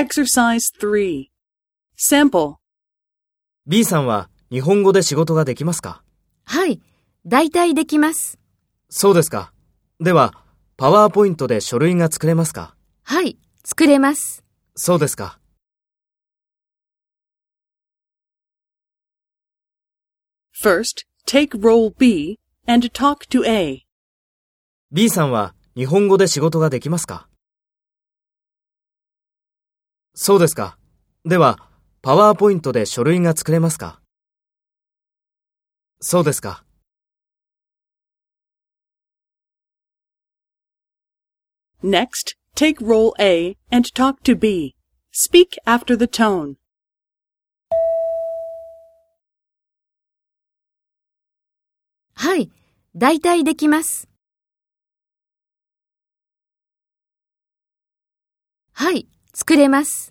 Exercise 3. Sample. B さんは日本語で仕事ができますか？はい。大体できます。そうですか。では、パワーポイントで書類が作れますか？はい。作れます。そうですか。First, take role B and talk to A. B さんは日本語で仕事ができますか？そうですか。では、パワーポイントで書類が作れますか？そうですか。Next, take role A and talk to B. Speak after the tone. はい。大体できます。はい。作れます。